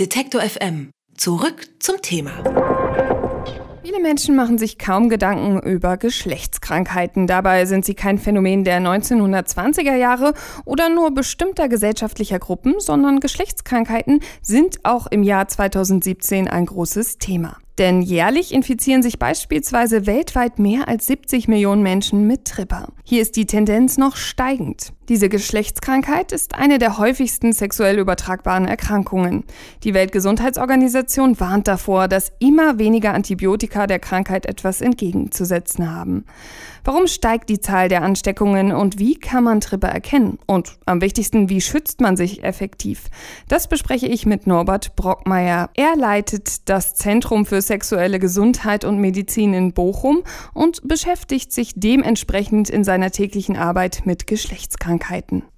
Detektor FM. Zurück zum Thema. Viele Menschen machen sich kaum Gedanken über Geschlechtskrankheiten. Dabei sind sie kein Phänomen der 1920er Jahre oder nur bestimmter gesellschaftlicher Gruppen, sondern Geschlechtskrankheiten sind auch im Jahr 2017 ein großes Thema. Denn jährlich infizieren sich beispielsweise weltweit mehr als 70 Millionen Menschen mit Tripper. Hier ist die Tendenz noch steigend. Diese Geschlechtskrankheit ist eine der häufigsten sexuell übertragbaren Erkrankungen. Die Weltgesundheitsorganisation warnt davor, dass immer weniger Antibiotika der Krankheit etwas entgegenzusetzen haben. Warum steigt die Zahl der Ansteckungen und wie kann man Tripper erkennen? Und am wichtigsten, wie schützt man sich effektiv? Das bespreche ich mit Norbert Brockmeier. Er leitet das Zentrum für sexuelle Gesundheit und Medizin in Bochum und beschäftigt sich dementsprechend in seiner täglichen Arbeit mit Geschlechtskrankheiten.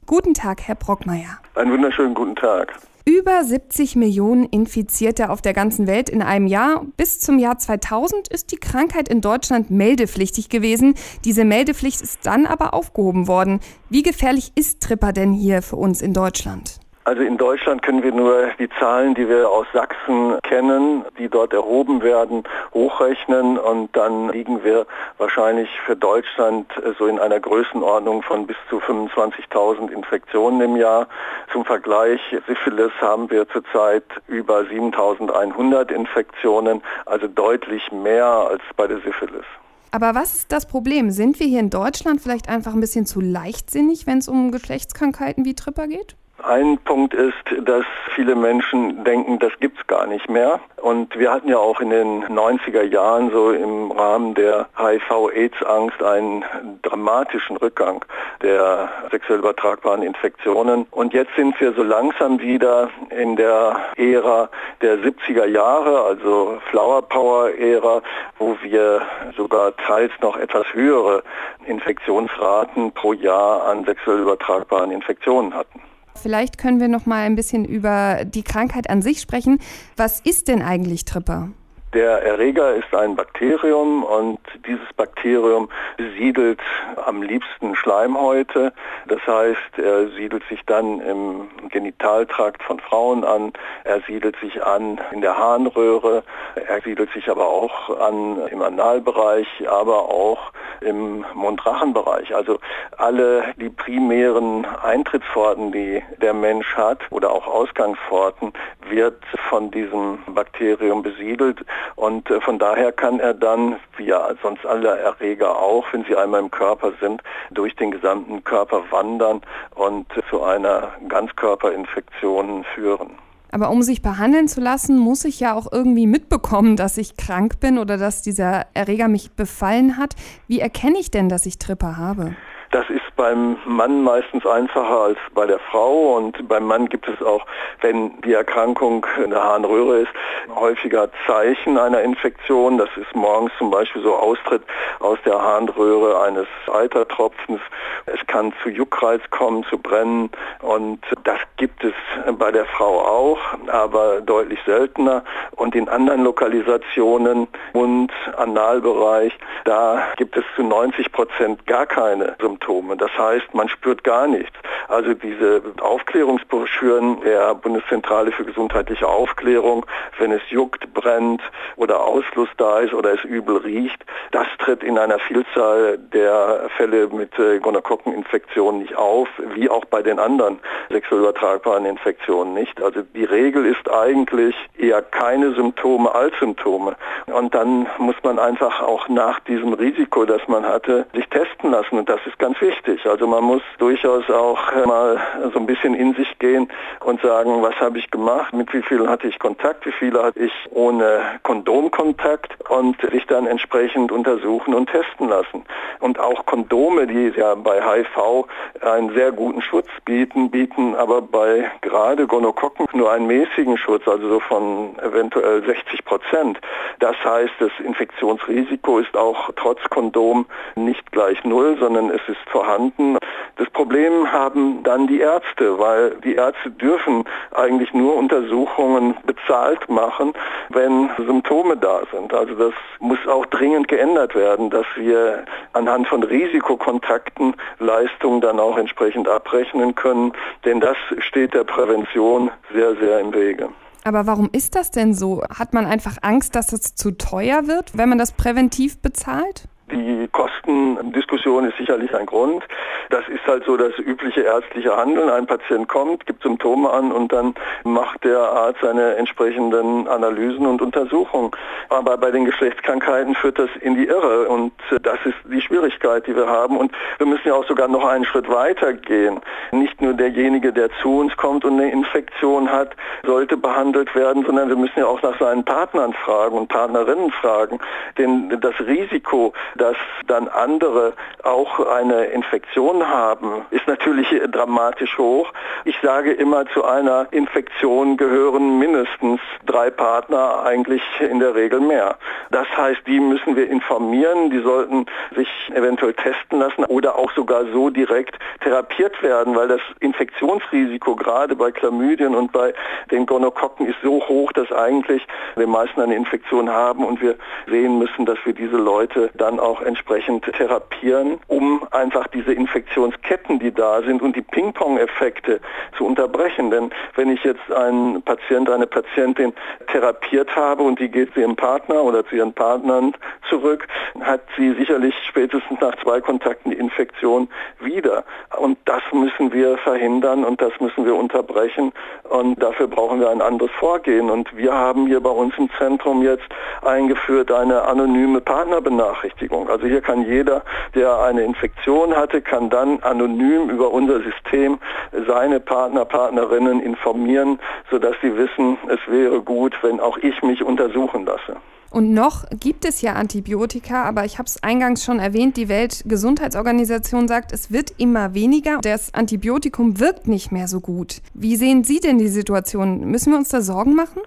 Guten Tag, Herr Brockmeier. Einen wunderschönen guten Tag. Über 70 Millionen Infizierte auf der ganzen Welt in einem Jahr. Bis zum Jahr 2000 ist die Krankheit in Deutschland meldepflichtig gewesen. Diese Meldepflicht ist dann aber aufgehoben worden. Wie gefährlich ist Tripper denn hier für uns in Deutschland? Also in Deutschland können wir nur die Zahlen, die wir aus Sachsen kennen, die dort erhoben werden, hochrechnen und dann liegen wir wahrscheinlich für Deutschland so in einer Größenordnung von bis zu 25.000 Infektionen im Jahr. Zum Vergleich, Syphilis haben wir zurzeit über 7.100 Infektionen, also deutlich mehr als bei der Syphilis. Aber was ist das Problem? Sind wir hier in Deutschland vielleicht einfach ein bisschen zu leichtsinnig, wenn es um Geschlechtskrankheiten wie Tripper geht? Ein Punkt ist, dass viele Menschen denken, das gibt's gar nicht mehr. Und wir hatten ja auch in den 90er Jahren so im Rahmen der HIV-Aids-Angst einen dramatischen Rückgang der sexuell übertragbaren Infektionen. Und jetzt sind wir so langsam wieder in der Ära der 70er Jahre, also Flower Power-Ära, wo wir sogar teils noch etwas höhere Infektionsraten pro Jahr an sexuell übertragbaren Infektionen hatten. Vielleicht können wir noch mal ein bisschen über die Krankheit an sich sprechen. Was ist denn eigentlich Tripper? Der Erreger ist ein Bakterium und dieses Bakterium siedelt am liebsten Schleimhäute. Das heißt, er siedelt sich dann im Genitaltrakt von Frauen an, er siedelt sich an in der Harnröhre, er siedelt sich aber auch an im Analbereich, aber auch im Mundrachenbereich. Also alle die primären Eintrittspforten, die der Mensch hat oder auch Ausgangspforten, wird von diesem Bakterium besiedelt und äh, von daher kann er dann, wie ja sonst alle Erreger auch, wenn sie einmal im Körper sind, durch den gesamten Körper wandern und zu einer Ganzkörperinfektion führen. Aber um sich behandeln zu lassen, muss ich ja auch irgendwie mitbekommen, dass ich krank bin oder dass dieser Erreger mich befallen hat. Wie erkenne ich denn, dass ich Tripper habe? Das ist beim Mann meistens einfacher als bei der Frau und beim Mann gibt es auch, wenn die Erkrankung in der Harnröhre ist, häufiger Zeichen einer Infektion. Das ist morgens zum Beispiel so Austritt aus der Harnröhre eines Eitertropfens. Es kann zu Juckreiz kommen, zu Brennen und das gibt es bei der Frau auch, aber deutlich seltener. Und in anderen Lokalisationen, Mund, Analbereich, da gibt es zu 90 Prozent gar keine Symptome. Das heißt, man spürt gar nichts. Also diese Aufklärungsbroschüren der Bundeszentrale für gesundheitliche Aufklärung, wenn es juckt, brennt oder Ausfluss da ist oder es übel riecht, das tritt in einer Vielzahl der Fälle mit äh, Gonokokkeninfektionen nicht auf, wie auch bei den anderen sexuell übertragbaren Infektionen nicht. Also die Regel ist eigentlich eher keine Symptome als Symptome. Und dann muss man einfach auch nach diesem Risiko, das man hatte, sich testen lassen. Und das ist ganz wichtig. Also man muss durchaus auch mal so ein bisschen in sich gehen und sagen, was habe ich gemacht, mit wie vielen hatte ich Kontakt, wie viele hatte ich ohne Kondomkontakt und sich dann entsprechend untersuchen und testen lassen. Und auch Kondome, die ja bei HIV einen sehr guten Schutz bieten, bieten aber bei gerade Gonokokken nur einen mäßigen Schutz, also so von eventuell 60 Prozent. Das heißt, das Infektionsrisiko ist auch trotz Kondom nicht gleich null, sondern es ist vorhanden. Das Problem haben dann die Ärzte, weil die Ärzte dürfen eigentlich nur Untersuchungen bezahlt machen, wenn Symptome da sind. Also das muss auch dringend geändert werden, dass wir anhand von Risikokontakten Leistungen dann auch entsprechend abrechnen können, denn das steht der Prävention sehr, sehr im Wege. Aber warum ist das denn so? Hat man einfach Angst, dass es zu teuer wird, wenn man das präventiv bezahlt? Die Kostendiskussion ist sicherlich ein Grund. Das ist halt so das übliche ärztliche Handeln. Ein Patient kommt, gibt Symptome an und dann macht der Arzt seine entsprechenden Analysen und Untersuchungen. Aber bei den Geschlechtskrankheiten führt das in die Irre und das ist die Schwierigkeit, die wir haben. Und wir müssen ja auch sogar noch einen Schritt weiter gehen. Nicht nur derjenige, der zu uns kommt und eine Infektion hat, sollte behandelt werden, sondern wir müssen ja auch nach seinen Partnern fragen und Partnerinnen fragen. Denn das Risiko, dass dann andere auch eine Infektion haben, ist natürlich dramatisch hoch. Ich sage immer, zu einer Infektion gehören mindestens drei Partner, eigentlich in der Regel mehr. Das heißt, die müssen wir informieren, die sollten sich eventuell testen lassen oder auch sogar so direkt therapiert werden, weil das Infektionsrisiko gerade bei Chlamydien und bei den Gonokokken ist so hoch, dass eigentlich die meisten eine Infektion haben und wir sehen müssen, dass wir diese Leute dann auch entsprechend therapieren, um einfach diese Infektionsketten, die da sind und die Ping-Pong-Effekte zu unterbrechen. Denn wenn ich jetzt einen Patient, eine Patientin therapiert habe und die geht zu ihrem Partner oder zu ihren Partnern zurück, hat sie sicherlich spätestens nach zwei Kontakten die Infektion wieder. Und das müssen wir verhindern und das müssen wir unterbrechen. Und dafür brauchen wir ein anderes Vorgehen. Und wir haben hier bei uns im Zentrum jetzt eingeführt eine anonyme Partnerbenachrichtigung. Also hier kann jeder, der eine Infektion hatte, kann dann anonym über unser System seine Partner, Partnerinnen informieren, sodass sie wissen, es wäre gut, wenn auch ich mich untersuchen lasse. Und noch gibt es ja Antibiotika, aber ich habe es eingangs schon erwähnt, die Weltgesundheitsorganisation sagt, es wird immer weniger. Das Antibiotikum wirkt nicht mehr so gut. Wie sehen Sie denn die Situation? Müssen wir uns da Sorgen machen?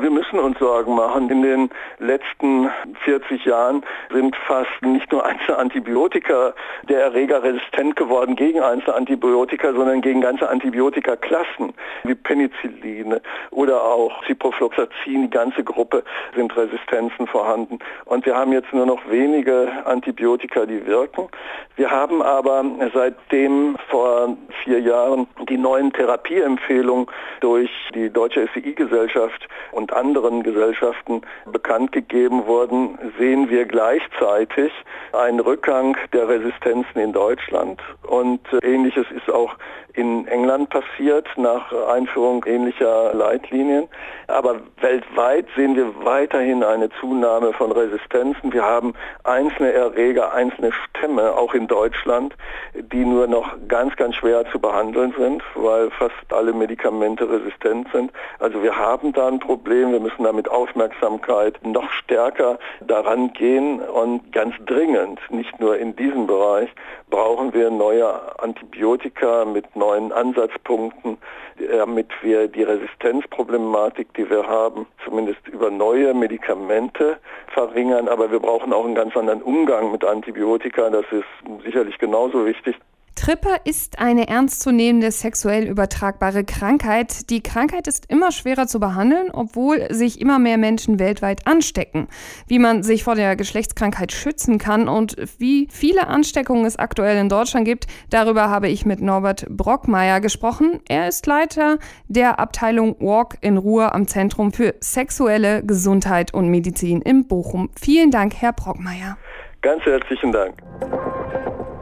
Wir müssen uns Sorgen machen. In den letzten 40 Jahren sind fast nicht nur einzelne Antibiotika der Erreger resistent geworden gegen einzelne Antibiotika, sondern gegen ganze Antibiotikaklassen wie Penicilline oder auch Ciprofloxacin. Die ganze Gruppe sind Resistenzen vorhanden. Und wir haben jetzt nur noch wenige Antibiotika, die wirken. Wir haben aber seitdem vor vier Jahren die neuen Therapieempfehlungen durch die Deutsche SCI-Gesellschaft und anderen Gesellschaften bekannt gegeben wurden, sehen wir gleichzeitig einen Rückgang der Resistenzen in Deutschland. Und äh, ähnliches ist auch in England passiert nach Einführung ähnlicher Leitlinien. Aber weltweit sehen wir weiterhin eine Zunahme von Resistenzen. Wir haben einzelne Erreger, einzelne Stämme, auch in Deutschland, die nur noch ganz, ganz schwer zu behandeln sind, weil fast alle Medikamente resistent sind. Also wir haben da ein Problem. Wir müssen da mit Aufmerksamkeit noch stärker daran gehen und ganz dringend, nicht nur in diesem Bereich, brauchen wir neue Antibiotika mit neuen Ansatzpunkten, damit wir die Resistenzproblematik, die wir haben, zumindest über neue Medikamente verringern. Aber wir brauchen auch einen ganz anderen Umgang mit Antibiotika. Das ist sicherlich genauso wichtig. Tripper ist eine ernstzunehmende sexuell übertragbare Krankheit. Die Krankheit ist immer schwerer zu behandeln, obwohl sich immer mehr Menschen weltweit anstecken. Wie man sich vor der Geschlechtskrankheit schützen kann und wie viele Ansteckungen es aktuell in Deutschland gibt, darüber habe ich mit Norbert Brockmeier gesprochen. Er ist Leiter der Abteilung Walk in Ruhe am Zentrum für sexuelle Gesundheit und Medizin in Bochum. Vielen Dank, Herr Brockmeier. Ganz herzlichen Dank.